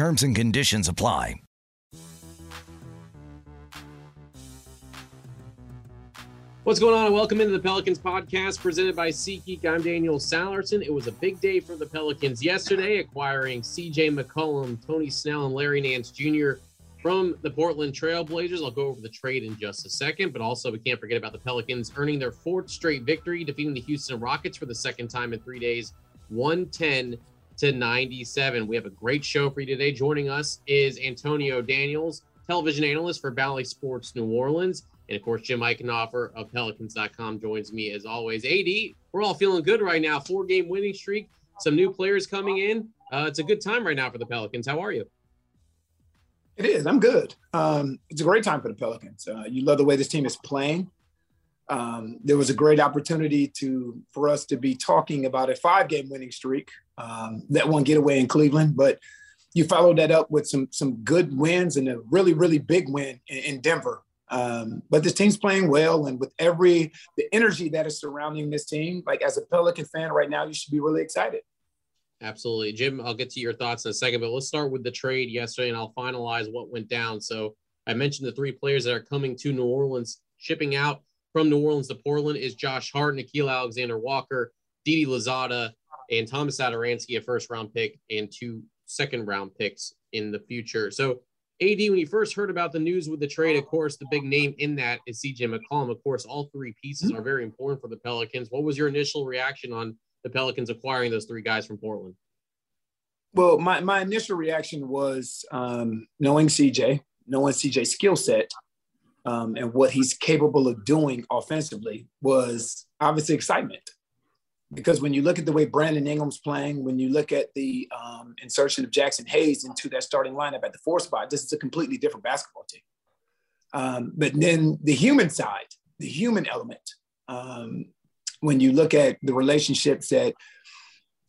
Terms and conditions apply. What's going on? And welcome into the Pelicans podcast presented by SeatGeek. I'm Daniel Sallerson. It was a big day for the Pelicans yesterday, acquiring CJ McCollum, Tony Snell, and Larry Nance Jr. from the Portland Trailblazers. I'll go over the trade in just a second, but also we can't forget about the Pelicans earning their fourth straight victory, defeating the Houston Rockets for the second time in three days, 110 to 97. We have a great show for you today. Joining us is Antonio Daniels, television analyst for Bally Sports New Orleans. And of course, Jim Eichenhofer of Pelicans.com joins me as always. AD, we're all feeling good right now. Four game winning streak, some new players coming in. Uh, it's a good time right now for the Pelicans. How are you? It is. I'm good. Um, it's a great time for the Pelicans. Uh, you love the way this team is playing. Um, there was a great opportunity to for us to be talking about a five game winning streak um, that one getaway in Cleveland, but you followed that up with some some good wins and a really really big win in, in Denver. Um, but this team's playing well, and with every the energy that is surrounding this team, like as a Pelican fan right now, you should be really excited. Absolutely, Jim. I'll get to your thoughts in a second, but let's start with the trade yesterday, and I'll finalize what went down. So I mentioned the three players that are coming to New Orleans, shipping out from New Orleans to Portland is Josh Hart, Nickeil Alexander Walker, Didi Louzada, and Thomas Satoransky, a first round pick, and two second round picks in the future. So, AD, when you first heard about the news with the trade, of course, the big name in that is CJ McCollum. Of course, all three pieces are very important for the Pelicans. What was your initial reaction on the Pelicans acquiring those three guys from Portland? Well, my, my initial reaction was um, knowing CJ, knowing CJ's skill set, um, and what he's capable of doing offensively was obviously excitement because when you look at the way Brandon Ingram's playing, when you look at the um, insertion of Jaxson Hayes into that starting lineup at the four spot, this is a completely different basketball team. Um, but then the human side, the human element, um, when you look at the relationships that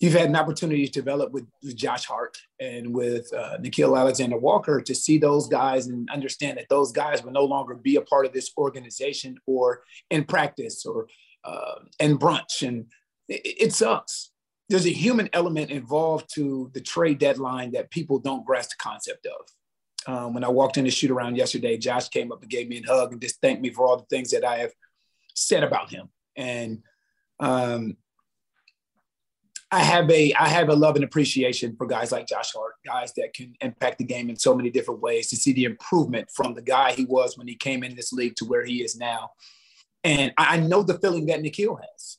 you've had an opportunity to develop with, Josh Hart and with uh, Nickeil Alexander Walker to see those guys and understand that those guys will no longer be a part of this organization or in practice or uh, in brunch. And it, it sucks. There's a human element involved to the trade deadline that people don't grasp the concept of. Um, when I walked in the shoot around yesterday, Josh came up and gave me a hug and just thanked me for all the things that I have said about him. And um, I have a I have a love and appreciation for guys like Josh Hart, guys that can impact the game in so many different ways. To see the improvement from the guy he was when he came in this league to where he is now, and I know the feeling that Nickeil has,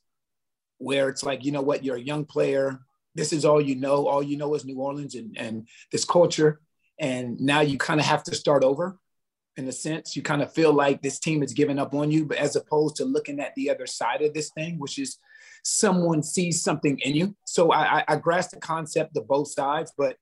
where it's like you know what, you're a young player. This is all you know. All you know is New Orleans and and this culture, and now you kind of have to start over. In a sense, you kind of feel like this team is giving up on you, but as opposed to looking at the other side of this thing, which is someone sees something in you. So I, I, I grasp the concept of both sides, but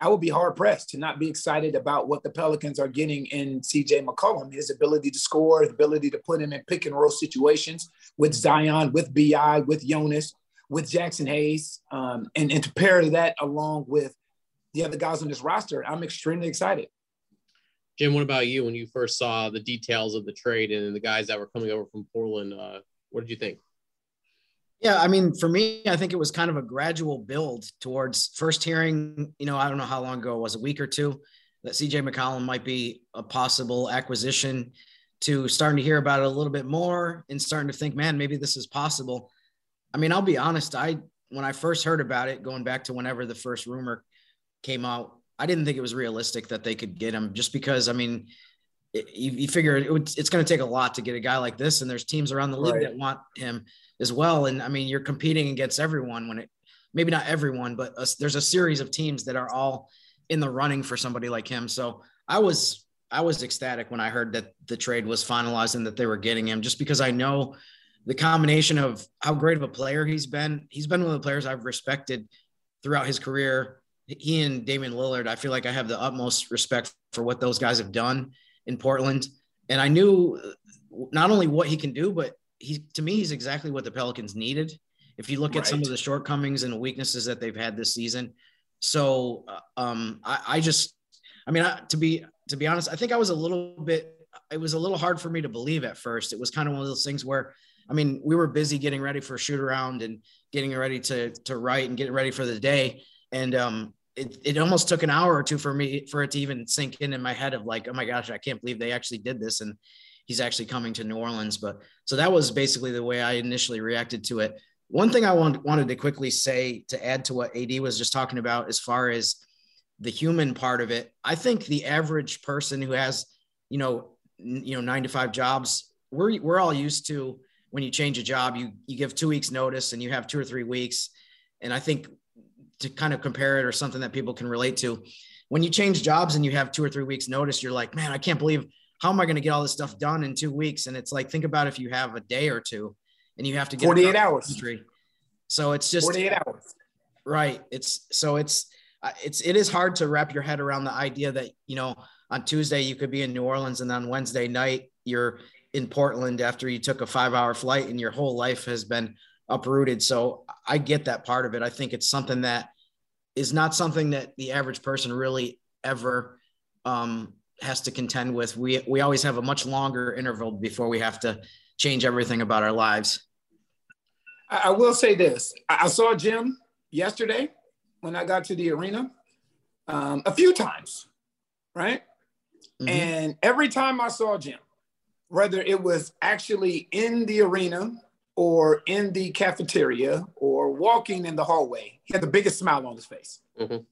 I would be hard pressed to not be excited about what the Pelicans are getting in CJ McCollum, his ability to score, his ability to put him in pick and roll situations with Zion, with BI, with Jonas, with Jaxson Hayes, um, and, and to pair that along with the other guys on this roster, I'm extremely excited. Jim, what about you when you first saw the details of the trade and the guys that were coming over from Portland? Uh, what did you think? Yeah, I mean, for me, I think it was kind of a gradual build towards first hearing, you know, I don't know how long ago it was, a week or two, that CJ McCollum might be a possible acquisition to starting to hear about it a little bit more and starting to think, man, maybe this is possible. I mean, I'll be honest, I when I first heard about it, going back to whenever the first rumor came out, I didn't think it was realistic that they could get him just because, I mean, you, you figure it would, it's going to take a lot to get a guy like this, and there's teams around the league right. that want him as well. And I mean, you're competing against everyone when it, maybe not everyone, but a, there's a series of teams that are all in the running for somebody like him. So I was I was ecstatic when I heard that the trade was finalized and that they were getting him, just because I know the combination of how great of a player he's been. He's been one of the players I've respected throughout his career. He and Damian Lillard, I feel like I have the utmost respect for what those guys have done in Portland. And I knew not only what he can do, but he to me, he's exactly what the Pelicans needed. If you look right. at some of the shortcomings and weaknesses that they've had this season, so uh, um, I, I, just, I mean, I, to be to be honest, I think I was a little bit. It was a little hard for me to believe at first. It was kind of one of those things where, I mean, we were busy getting ready for a shoot around and getting ready to to write and getting ready for the day, and um, it, it almost took an hour or two for me for it to even sink in in my head of like, oh my gosh, I can't believe they actually did this, and he's actually coming to New Orleans. But so that was basically the way I initially reacted to it. One thing I want, wanted to quickly say to add to what AD was just talking about, as far as the human part of it, I think the average person who has, you know, you know, nine to five jobs, we're we're all used to when you change a job, you you give two weeks notice and you have two or three weeks. And I think to kind of compare it or something that people can relate to, when you change jobs and you have two or three weeks notice, you're like, man, I can't believe how am I going to get all this stuff done in two weeks? And it's like, think about if you have a day or two and you have to get 48 hours. Country. So it's just 48 hours. Right. It's so it's uh, it's it is hard to wrap your head around the idea that you know on Tuesday you could be in New Orleans and on Wednesday night you're in Portland after you took a five hour flight and your whole life has been uprooted. So I get that part of it. I think it's something that is not something that the average person really ever um, has to contend with. We we always have a much longer interval before we have to change everything about our lives. I will say this: I saw Jim yesterday when I got to the arena um, a few times, right? Mm-hmm. And every time I saw Jim, whether it was actually in the arena or in the cafeteria or walking in the hallway, he had the biggest smile on his face. Mm-hmm.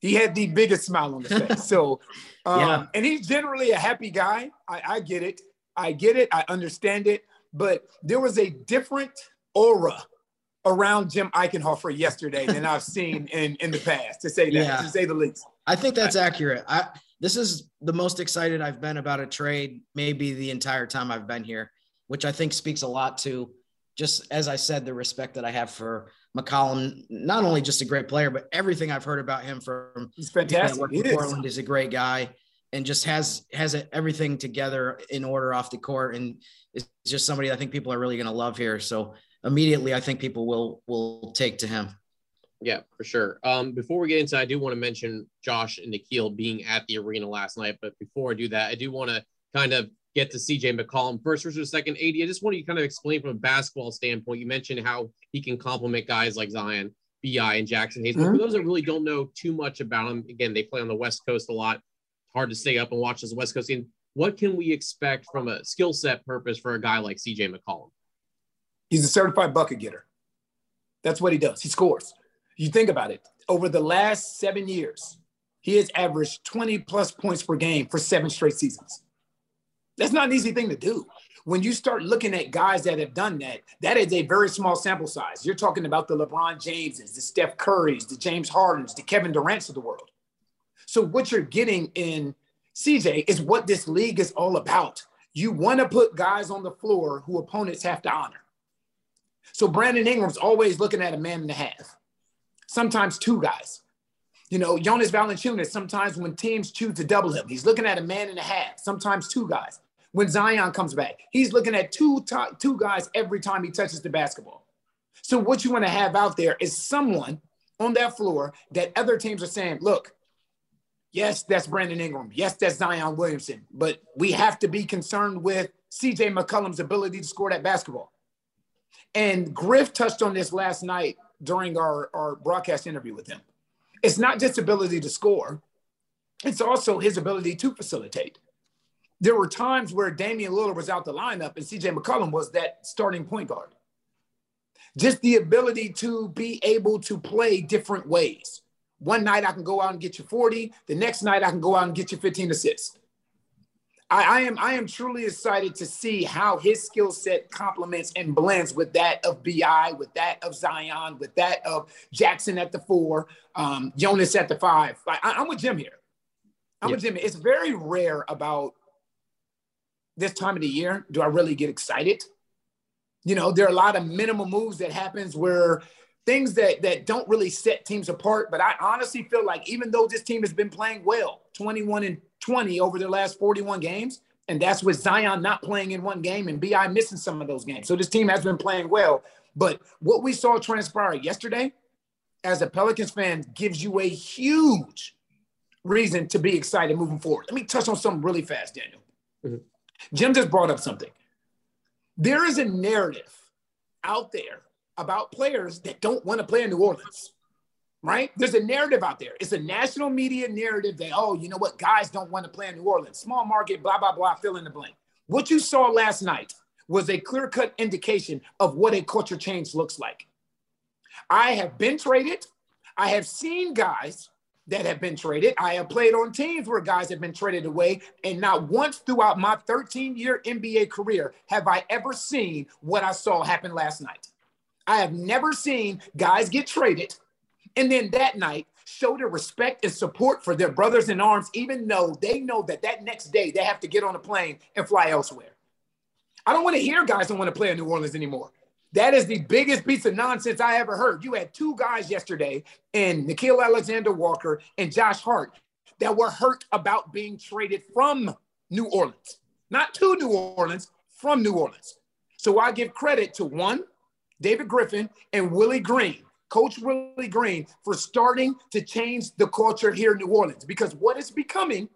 He had the biggest smile on his face. So, um, yeah. and he's generally a happy guy. I, I get it. I get it. I understand it. But there was a different aura around Jim Eichenhofer yesterday than I've seen in, in the past, to say that, yeah. to say the least. I think that's accurate. I, this is the most excited I've been about a trade, maybe the entire time I've been here, which I think speaks a lot to just, as I said, the respect that I have for McCollum, not only just a great player, but everything I've heard about him from he's fantastic. He Portland is a great guy and just has has everything together in order off the court and is just somebody I think people are really going to love here. So immediately, I think people will will take to him. Yeah, for sure. Um, before we get into, I do want to mention Josh and Nickeil being at the arena last night. But before I do that, I do want to kind of get to CJ McCollum first versus second. AD, I just want you to kind of explain from a basketball standpoint. You mentioned how he can complement guys like Zion, BI, and Jaxson Hayes. But mm-hmm. for those that really don't know too much about him, again, they play on the West Coast a lot. Hard to stay up and watch this West Coast game. What can we expect from a skill set purpose for a guy like CJ McCollum? He's a certified bucket getter. That's what he does. He scores. You think about it. Over the last seven years, he has averaged 20 plus points per game for seven straight seasons. That's not an easy thing to do. When you start looking at guys that have done that, that is a very small sample size. You're talking about the LeBron Jameses, the Steph Currys, the James Hardens, the Kevin Durant's of the world. So what you're getting in CJ is what this league is all about. You want to put guys on the floor who opponents have to honor. So Brandon Ingram's always looking at a man and a half, sometimes two guys. You know, Jonas Valanciunas, sometimes when teams choose to double him, he's looking at a man and a half, sometimes two guys. When Zion comes back, he's looking at two, t- two guys every time he touches the basketball. So what you want to have out there is someone on that floor that other teams are saying, look, yes, that's Brandon Ingram. Yes, that's Zion Williamson. But we have to be concerned with CJ McCollum's ability to score that basketball. And Griff touched on this last night during our, our broadcast interview with him. It's not just ability to score, it's also his ability to facilitate. There were times where Damian Lillard was out the lineup and CJ McCollum was that starting point guard. Just the ability to be able to play different ways. One night I can go out and get you 40, the next night I can go out and get you 15 assists. I, I, am I am truly excited to see how his skill set complements and blends with that of Bi, with that of Zion, with that of Jackson at the four, um, Jonas at the five. I, am with Jim here. I'm yeah. with Jim. It's very rare about this time of the year do I really get excited. You know, there are a lot of minimal moves that happens where things that that don't really set teams apart. But I honestly feel like even though this team has been playing well, 21 and 20 over their last 41 games, and that's with Zion not playing in one game and Bi missing some of those games. So this team has been playing well. But what we saw transpire yesterday, as a Pelicans fan, gives you a huge reason to be excited moving forward. Let me touch on something really fast, Daniel. Mm-hmm. Jim just brought up something. There is a narrative out there about players that don't want to play in New Orleans, right? There's a narrative out there. It's a national media narrative that, oh, you know what? Guys don't want to play in New Orleans. Small market, blah, blah, blah, fill in the blank. What you saw last night was a clear cut indication of what a culture change looks like. I have been traded. I have seen guys that have been traded. I have played on teams where guys have been traded away. And not once throughout my 13 year NBA career have I ever seen what I saw happen last night. I have never seen guys get traded and then that night show their respect and support for their brothers in arms, even though they know that that next day they have to get on a plane and fly elsewhere. I don't want to hear guys don't want to play in New Orleans anymore. That is the biggest piece of nonsense I ever heard. You had two guys yesterday, and Nickeil Alexander Walker and Josh Hart, that were hurt about being traded from New Orleans, not to New Orleans, from New Orleans. So I give credit to one, David Griffin and Willie Green, Coach Willie Green, for starting to change the culture here in New Orleans. Because what it's becoming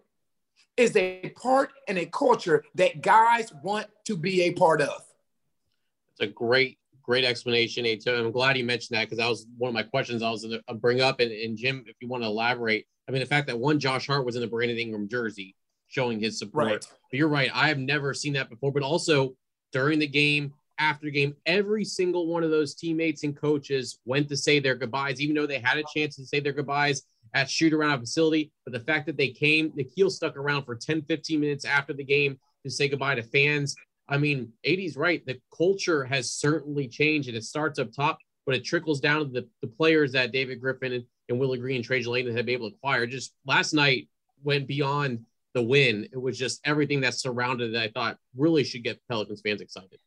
is a part and a culture that guys want to be a part of. It's a great great explanation, Ato. I'm glad you mentioned that because that was one of my questions I was going to uh, bring up. And, and, Jim, if you want to elaborate, I mean, the fact that one Josh Hart was in the Brandon Ingram jersey showing his support. Right. But you're right. I have never seen that before. But also during the game, after the game, every single one of those teammates and coaches went to say their goodbyes, even though they had a chance to say their goodbyes at shoot around facility. But the fact that they came, Nickeil stuck around for 10, 15 minutes after the game to say goodbye to fans I mean, AD's right. The culture has certainly changed and it starts up top, but it trickles down to the, the players that David Griffin and, and Willie Green and Trajan Langdon have been able to acquire. Just last night went beyond the win. It was just everything that surrounded it. I thought really should get Pelicans fans excited.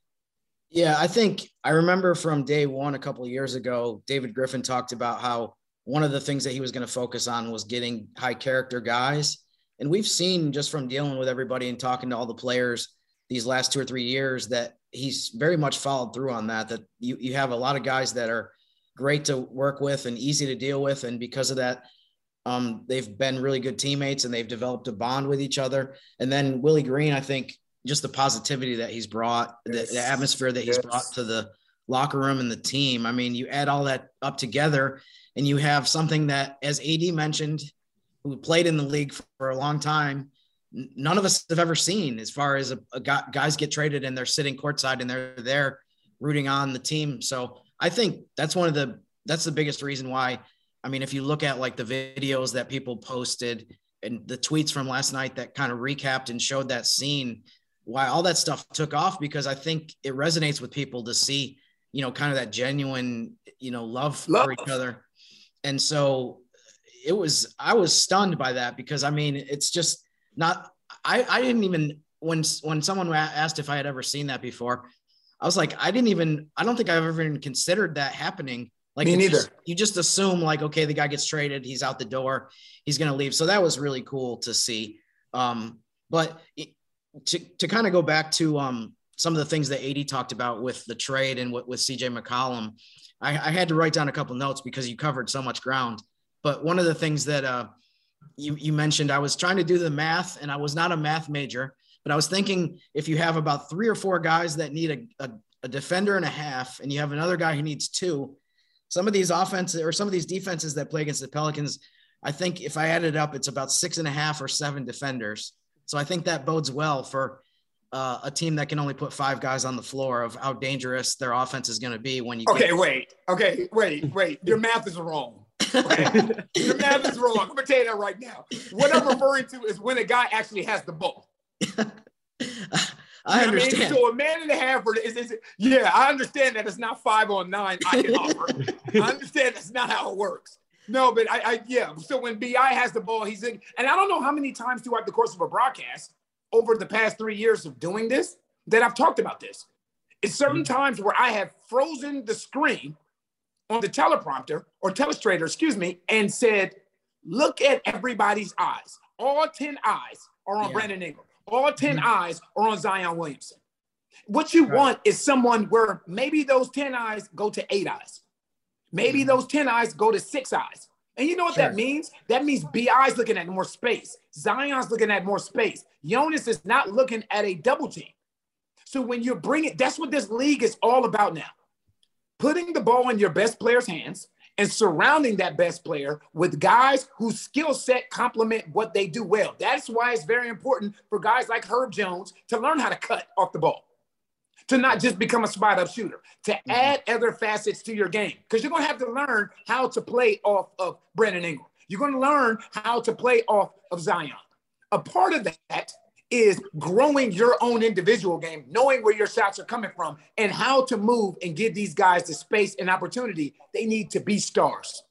Yeah, I think I remember from day one a couple years ago, David Griffin talked about how one of the things that he was going to focus on was getting high character guys. And we've seen just from dealing with everybody and talking to all the players these last two or three years that he's very much followed through on that. That you you have a lot of guys that are great to work with and easy to deal with, and because of that, um, they've been really good teammates and they've developed a bond with each other. And then Willie Green, I think, just the positivity that he's brought, yes. the, the, atmosphere that he's yes. brought to the locker room and the team. I mean, you add all that up together, and you have something that, as AD mentioned, who played in the league for a long time none of us have ever seen as far as a, a guys get traded and they're sitting courtside and they're there rooting on the team. So I think that's one of the that's the biggest reason why. I mean, if you look at like the videos that people posted and the tweets from last night that kind of recapped and showed that scene, why all that stuff took off because I think it resonates with people to see, you know, kind of that genuine, you know, love, love. for each other. And so it was I was stunned by that because I mean, it's just not I I didn't even when when someone asked if I had ever seen that before, I was like, I didn't even I don't think I've ever even considered that happening. Like Me neither. Just, you just assume like, okay, the guy gets traded, he's out the door, he's gonna leave. So that was really cool to see. Um, but it, to to kind of go back to um some of the things that AD talked about with the trade and with, with CJ McCollum, I, I had to write down a couple notes because you covered so much ground. But one of the things that uh, you, you mentioned I was trying to do the math and I was not a math major, but I was thinking if you have about three or four guys that need a, a, a defender and a half, and you have another guy who needs two, some of these offenses or some of these defenses that play against the Pelicans, I think if I added it up, it's about six and a half or seven defenders. So I think that bodes well for uh, a team that can only put five guys on the floor of how dangerous their offense is going to be when you. Okay, get- wait. Okay, wait, wait. Your math is wrong. Okay. Your math is wrong. I'm gonna tell you that right now. What I'm referring to is when a guy actually has the ball. I understand. I mean, so a man and a half is, is, yeah, I understand that it's not five on nine. I can offer. I understand that's not how it works. No, but I, I, yeah. So when Bi has the ball, he's in, and I don't know how many times throughout the course of a broadcast over the past three years of doing this that I've talked about this. It's certain mm-hmm. times where I have frozen the screen on the teleprompter or telestrator, excuse me, and said, "Look at everybody's eyes. All ten eyes are on yeah. Brandon Ingram." All 10 mm-hmm. eyes are on Zion Williamson. What you right. want is someone where maybe those 10 eyes go to eight eyes. Maybe mm-hmm. those 10 eyes go to six eyes. And you know what sure. that means? That means BI's looking at more space. Zion's looking at more space. Jonas is not looking at a double team. So when you bring it, that's what this league is all about now. Putting the ball in your best player's hands and surrounding that best player with guys whose skill set complement what they do well. That's why it's very important for guys like Herb Jones to learn how to cut off the ball, to not just become a spot up shooter, to mm-hmm. add other facets to your game. Because you're going to have to learn how to play off of Brandon Ingram. You're going to learn how to play off of Zion. A part of that is growing your own individual game, knowing where your shots are coming from and how to move and give these guys the space and opportunity they need to be stars.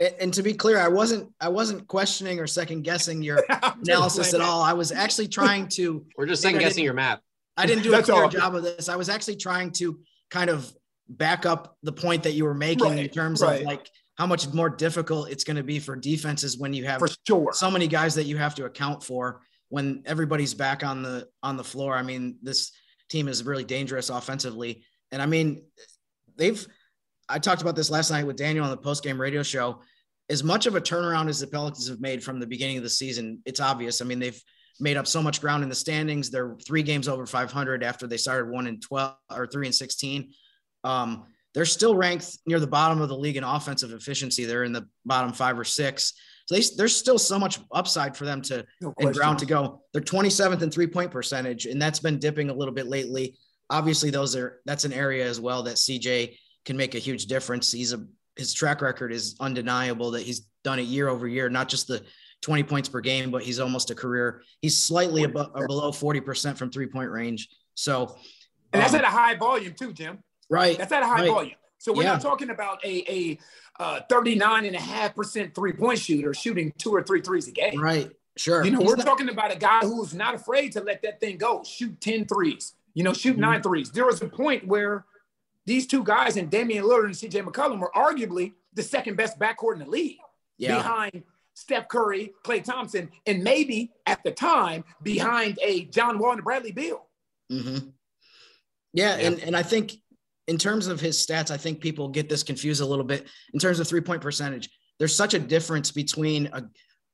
And, and to be clear, I wasn't I wasn't questioning or second guessing your analysis at all. I was actually trying to We're just second guessing your math. I didn't do a clear all. job of this. I was actually trying to kind of back up the point that you were making right, in terms right. of like how much more difficult it's going to be for defenses when you have for sure. so many guys that you have to account for when everybody's back on the on the floor. I mean, this team is really dangerous offensively, and I mean, they've. I talked about this last night with Daniel on the post game radio show. As much of a turnaround as the Pelicans have made from the beginning of the season, it's obvious. I mean, they've made up so much ground in the standings. They're three games over 500 after they started one and 12 or three and 16. Um, they're still ranked near the bottom of the league in offensive efficiency. They're in the bottom five or six. So they, there's still so much upside for them to no and ground to go. They're 27th in three point percentage, and that's been dipping a little bit lately. Obviously, those are that's an area as well that CJ can make a huge difference. He's a his track record is undeniable that he's done it year over year, not just the 20 points per game, but he's almost a career. He's slightly above or below 40% from three point range. So, and that's um, at a high volume too, Jim. Right. That's at a high right. volume. So we're yeah. not talking about a, a uh, 39.5% three point shooter shooting two or three threes a game. Right. Sure. You know, He's we're not- talking about a guy who's not afraid to let that thing go, shoot 10 threes, you know, shoot mm-hmm. nine threes. There was a point where these two guys and Damian Lillard and CJ McCollum were arguably the second best backcourt in the league yeah. behind Steph Curry, Klay Thompson, and maybe at the time behind a John Wall and Bradley Beal. Mm-hmm. Yeah, yeah, and and I think in terms of his stats, I think people get this confused a little bit. In terms of three point percentage, there's such a difference between a,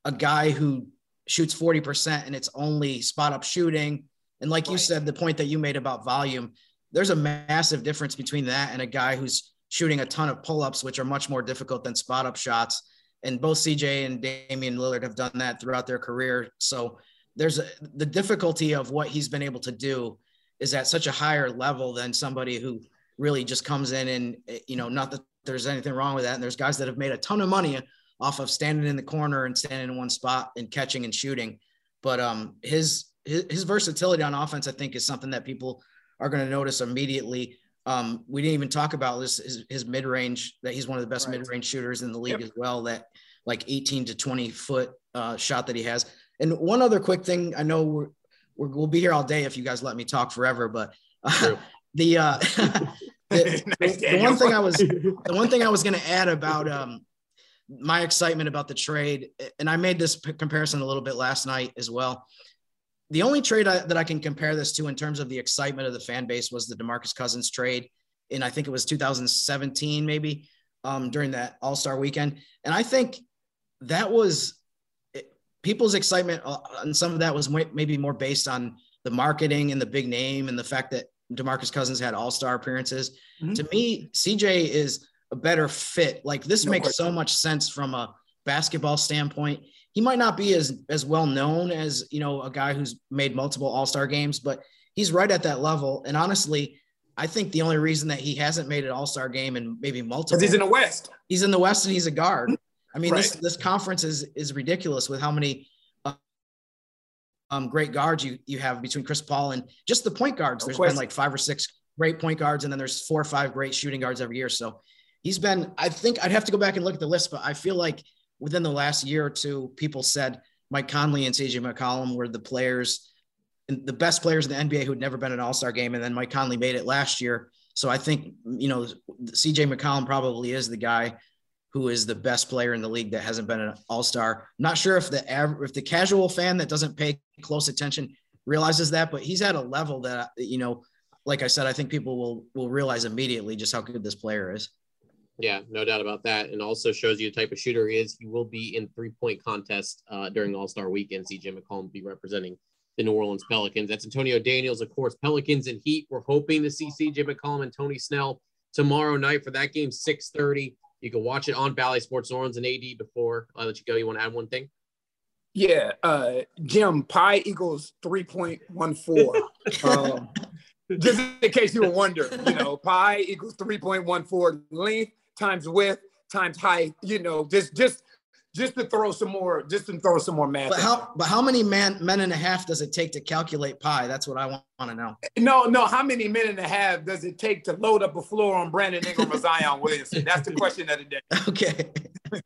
a guy who shoots 40% and it's only spot up shooting. And like right. you said, the point that you made about volume, there's a massive difference between that and a guy who's shooting a ton of pull ups, which are much more difficult than spot up shots. And both CJ and Damian Lillard have done that throughout their career. So there's a, the difficulty of what he's been able to do is at such a higher level than somebody who really just comes in and eh, you know not that there's anything wrong with that. And there's guys that have made a ton of money off of standing in the corner and standing in one spot and catching and shooting. But um his his, his versatility on offense i think is something that people are going to notice immediately. Um, we didn't even talk about this his, his mid-range that he's one of the best right. mid-range shooters in the league yep. as well that like 18 to 20 foot uh, shot that he has. And one other quick thing i know we're, we will be here all day if you guys let me talk forever but uh, the uh the, nice, the, one thing I was the one thing I was going to add about um my excitement about the trade, and I made this p- comparison a little bit last night as well. The only trade I, that I can compare this to in terms of the excitement of the fan base was the Demarcus Cousins trade, and I think it was 2017 maybe um, during that All Star weekend, and I think that was people's excitement, uh, and some of that was maybe more based on the marketing and the big name and the fact that Demarcus Cousins had all star appearances. Mm-hmm. To me, CJ is a better fit. Like this no makes so much sense from a basketball standpoint. He might not be as as well known as you know a guy who's made multiple All Star games, but he's right at that level. And honestly, I think the only reason that he hasn't made an All Star game and maybe multiple, he's in the West. He's in the West and he's a guard. I mean, right. this this conference is is ridiculous with how many um, great guards you you have between Chris Paul and just the point guards. There's been like five or six great point guards, and then there's four or five great shooting guards every year. So he's been. I think I'd have to go back and look at the list, but I feel like within the last year or two, people said Mike Conley and CJ McCollum were the players, the best players in the NBA who'd never been an All Star game, and then Mike Conley made it last year. So I think you know CJ McCollum probably is the guy who is the best player in the league that hasn't been an All Star. Not sure if the if the casual fan that doesn't pay close attention realizes that, but he's at a level that you know, like I said, I think people will will realize immediately just how good this player is. Yeah, no doubt about that. And also shows you the type of shooter he is. He will be in three point contest uh, during All Star weekend. CJ McCollum will be representing the New Orleans Pelicans. That's Antonio Daniels, of course. Pelicans and Heat. We're hoping to see CJ McCollum and Tony Snell tomorrow night for that game, 6:30. You can watch it on Bally Sports New Orleans and AD. Before I let you go, you want to add one thing? Yeah, uh, Jim. Pi equals three point one four. um, just in case you were wondering, you know, pi equals three point one four length times width times height. You know, just just just to throw some more, just to throw some more math. But how, but how many man, men and a half does it take to calculate pi? That's what I want, want to know. No, no. How many men and a half does it take to load up a floor on Brandon Ingram or Zion Williamson? That's the question of the day. Okay.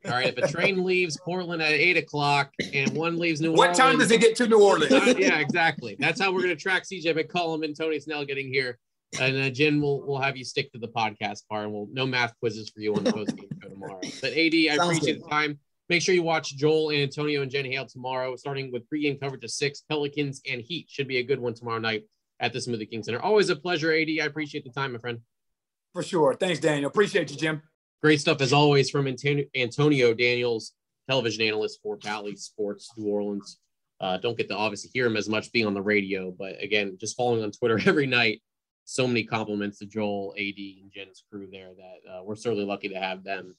All right. If a train leaves Portland at eight o'clock and one leaves New what Orleans, what time does it get to New Orleans? uh, yeah, exactly. That's how we're going to track CJ McCollum and Tony Snell getting here. And uh, Jen, we'll we'll have you stick to the podcast part, and we'll no math quizzes for you on the post game show tomorrow. But AD, I Sounds appreciate good. the time. Make sure you watch Joel and Antonio and Jen Hale tomorrow, starting with pregame coverage of six. Pelicans and Heat should be a good one tomorrow night at the Smoothie King Center. Always a pleasure, AD. I appreciate the time, my friend. For sure. Thanks, Daniel. Appreciate you, Jim. Great stuff as always from Antonio, Daniels, television analyst for Bally Sports New Orleans. Uh, don't get to obviously hear him as much being on the radio, but again, just following on Twitter every night. So many compliments to Joel, AD, and Jen's crew there that uh, we're certainly lucky to have them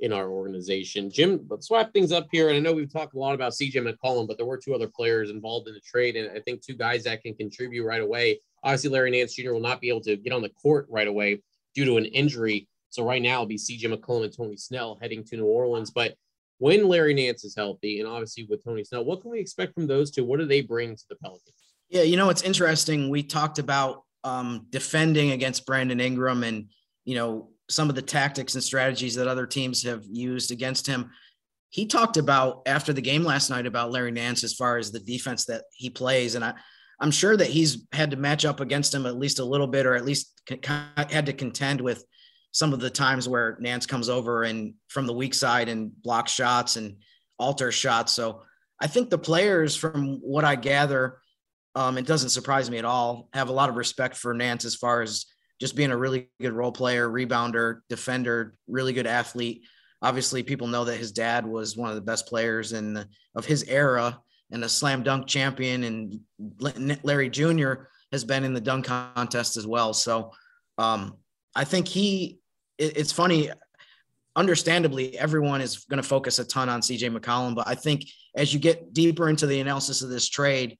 in our organization. Jim, let's swap things up here. And I know we've talked a lot about CJ McCollum, but there were two other players involved in the trade, and I think two guys that can contribute right away. Obviously, Larry Nance Jr. will not be able to get on the court right away due to an injury. So right now it'll be CJ McCollum and Tony Snell heading to New Orleans. But when Larry Nance is healthy, and obviously with Tony Snell, what can we expect from those two? What do they bring to the Pelicans? Yeah, you know, it's interesting. We talked about um, defending against Brandon Ingram and, you know, some of the tactics and strategies that other teams have used against him. He talked about after the game last night about Larry Nance as far as the defense that he plays. And I, I'm sure that he's had to match up against him at least a little bit, or at least had to contend with some of the times where Nance comes over and from the weak side and blocks shots and alter shots. So I think the players, from what I gather, um, it doesn't surprise me at all, have a lot of respect for Nance as far as just being a really good role player, rebounder, defender, really good athlete. Obviously, people know that his dad was one of the best players in the, of his era and a slam dunk champion, and Larry Jr. has been in the dunk contest as well. So um, I think he. It, it's funny. Understandably, everyone is going to focus a ton on CJ McCollum, but I think as you get deeper into the analysis of this trade,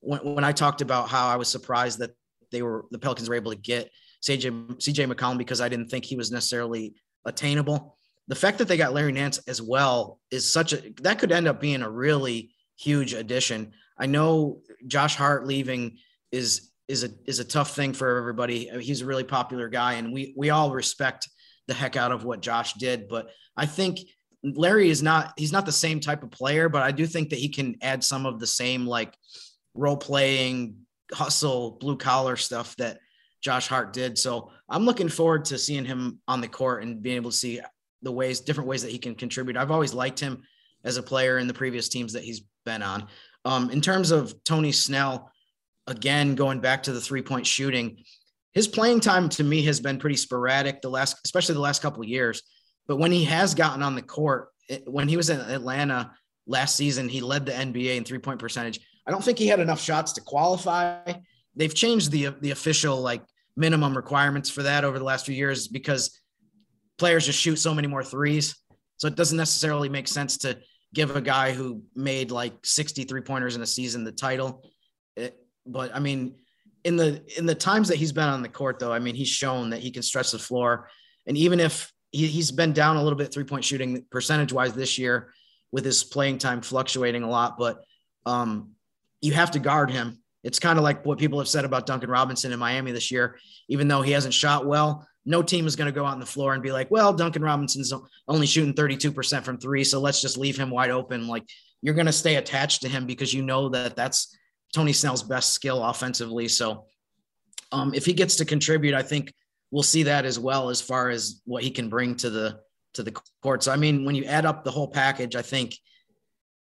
when, when I talked about how I was surprised that they were the Pelicans were able to get CJ CJ McCollum because I didn't think he was necessarily attainable. The fact that they got Larry Nance as well is such a that could end up being a really huge addition. I know Josh Hart leaving is is a is a tough thing for everybody. I mean, he's a really popular guy, and we we all respect the heck out of what Josh did. But I think Larry is not he's not the same type of player, but I do think that he can add some of the same like role playing, hustle, blue collar stuff that Josh Hart did. So I'm looking forward to seeing him on the court and being able to see the ways, different ways that he can contribute. I've always liked him as a player in the previous teams that he's been on. Um, in terms of Tony Snell, again, going back to the three point shooting, his playing time to me has been pretty sporadic the last, especially the last couple years. But when he has gotten on the court, it, when he was in Atlanta last season, he led the NBA in three point percentage. I don't think he had enough shots to qualify. They've changed the the official like minimum requirements for that over the last few years because players just shoot so many more threes. So it doesn't necessarily make sense to give a guy who made like 63 pointers in a season the title. It, but I mean, in the in the times that he's been on the court, though, I mean, he's shown that he can stretch the floor. And even if he, he's been down a little bit three point shooting percentage wise this year, with his playing time fluctuating a lot, but um, you have to guard him. It's kind of like what people have said about Duncan Robinson in Miami this year. Even though he hasn't shot well, no team is going to go out on the floor and be like, well, Duncan Robinson's only shooting 32% from three. So let's just leave him wide open. Like you're going to stay attached to him because you know that that's Tony Snell's best skill offensively. So um, if he gets to contribute, I think we'll see that as well as far as what he can bring to the to the court. So I mean, when you add up the whole package, I think,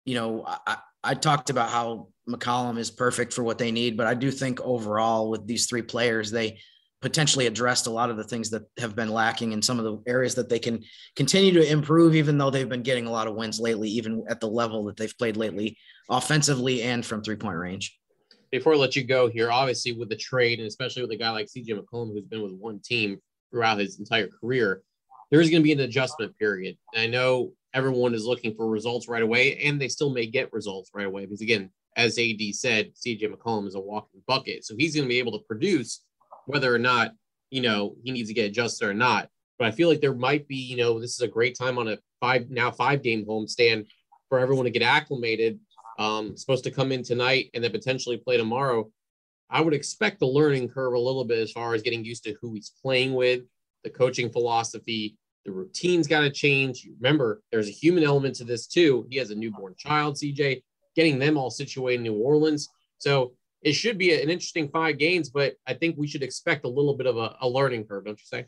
you know, I, I talked about how McCollum is perfect for what they need, but I do think overall with these three players, they potentially addressed a lot of the things that have been lacking in some of the areas that they can continue to improve, even though they've been getting a lot of wins lately, even at the level that they've played lately, offensively and from three point range. Before I let you go here, obviously with the trade, and especially with a guy like CJ McCollum, who's been with one team throughout his entire career, there's going to be an adjustment period. And I know everyone is looking for results right away, and they still may get results right away because, again, as AD said, CJ McCollum is a walking bucket. So he's going to be able to produce whether or not, you know, he needs to get adjusted or not. But I feel like there might be, you know, this is a great time on a five now five game homestand for everyone to get acclimated. Um, supposed to come in tonight and then potentially play tomorrow. I would expect the learning curve a little bit as far as getting used to who he's playing with, the coaching philosophy, the routine's got to change. Remember, there's a human element to this too. He has a newborn child, CJ, getting them all situated in New Orleans. So it should be an interesting five games, but I think we should expect a little bit of a, a learning curve, don't you say?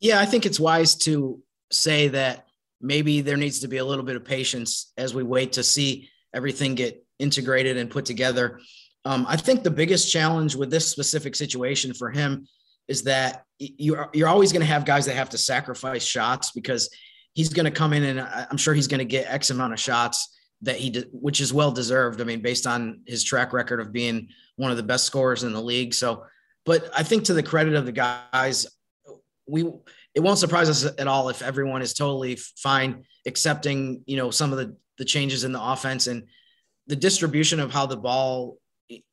Yeah, I think it's wise to say that maybe there needs to be a little bit of patience as we wait to see everything get integrated and put together. Um, I think the biggest challenge with this specific situation for him is that you're you're always going to have guys that have to sacrifice shots because he's going to come in and uh, I'm sure he's going to get X amount of shots that he did, which is well deserved. I mean, based on his track record of being one of the best scorers in the league. So, but I think to the credit of the guys, we it won't surprise us at all if everyone is totally fine accepting, you know, some of the the changes in the offense and the distribution of how the ball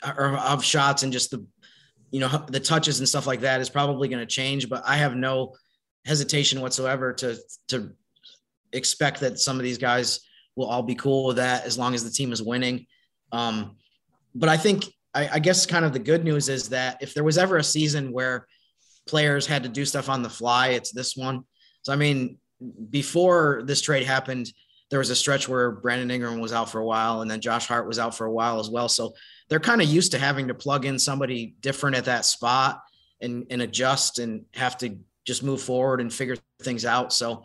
or of shots and just the you know the touches and stuff like that is probably going to change but i have no hesitation whatsoever to to expect that some of these guys will all be cool with that as long as the team is winning. Um, but i think I, I guess kind of the good news is that if there was ever a season where players had to do stuff on the fly it's this one. So i mean before this trade happened there was a stretch where brandon ingram was out for a while and then josh hart was out for a while as well. So they're kind of used to having to plug in somebody different at that spot and, and adjust and have to just move forward and figure things out. So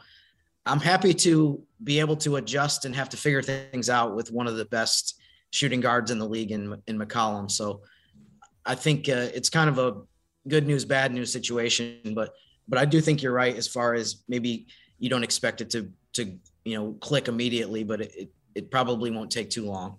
I'm happy to be able to adjust and have to figure things out with one of the best shooting guards in the league in, in McCollum. So I think uh, it's kind of a good news, bad news situation, but, but I do think you're right as far as maybe you don't expect it to, to, you know, click immediately, but it, it, it probably won't take too long.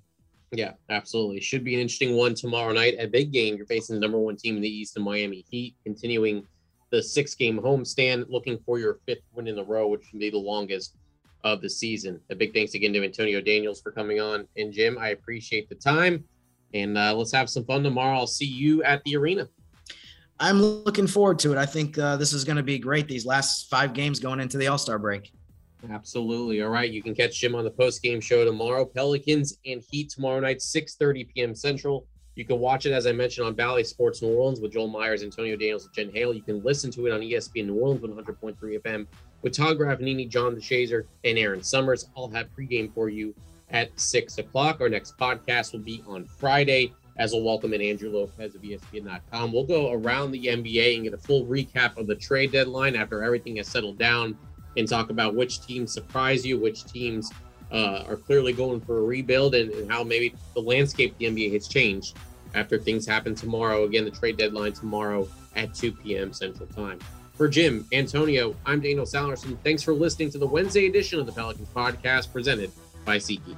Yeah, absolutely. Should be an interesting one tomorrow night. A big game. You're facing the number one team in the East, the Miami Heat, continuing the six game homestand, looking for your fifth win in a row, which can be the longest of the season. A big thanks again to Antonio Daniels for coming on. And Jim, I appreciate the time. And uh, let's have some fun tomorrow. I'll see you at the arena. I'm looking forward to it. I think uh, this is going to be great. These last five games going into the All Star break. Absolutely. All right. You can catch Jim on the post game show tomorrow. Pelicans and Heat tomorrow night, 6 30 p.m. Central. You can watch it, as I mentioned, on Bally Sports New Orleans with Joel Myers, Antonio Daniels, and Jen Hale. You can listen to it on ESPN New Orleans 100.3 FM with Todd Graffagnini, John DeShazier, and Aaron Summers. I'll have pregame for you at 6 o'clock. Our next podcast will be on Friday, as we'll welcome in Andrew Lopez of ESPN.com. We'll go around the NBA and get a full recap of the trade deadline after everything has settled down and talk about which teams surprise you, which teams uh, are clearly going for a rebuild, and, and, how maybe the landscape the NBA has changed after things happen tomorrow. Again, the trade deadline tomorrow at 2 p.m. Central Time. For Jim, Antonio, I'm Daniel Sallerson. Thanks for listening to the Wednesday edition of the Pelicans podcast presented by SeatGeek.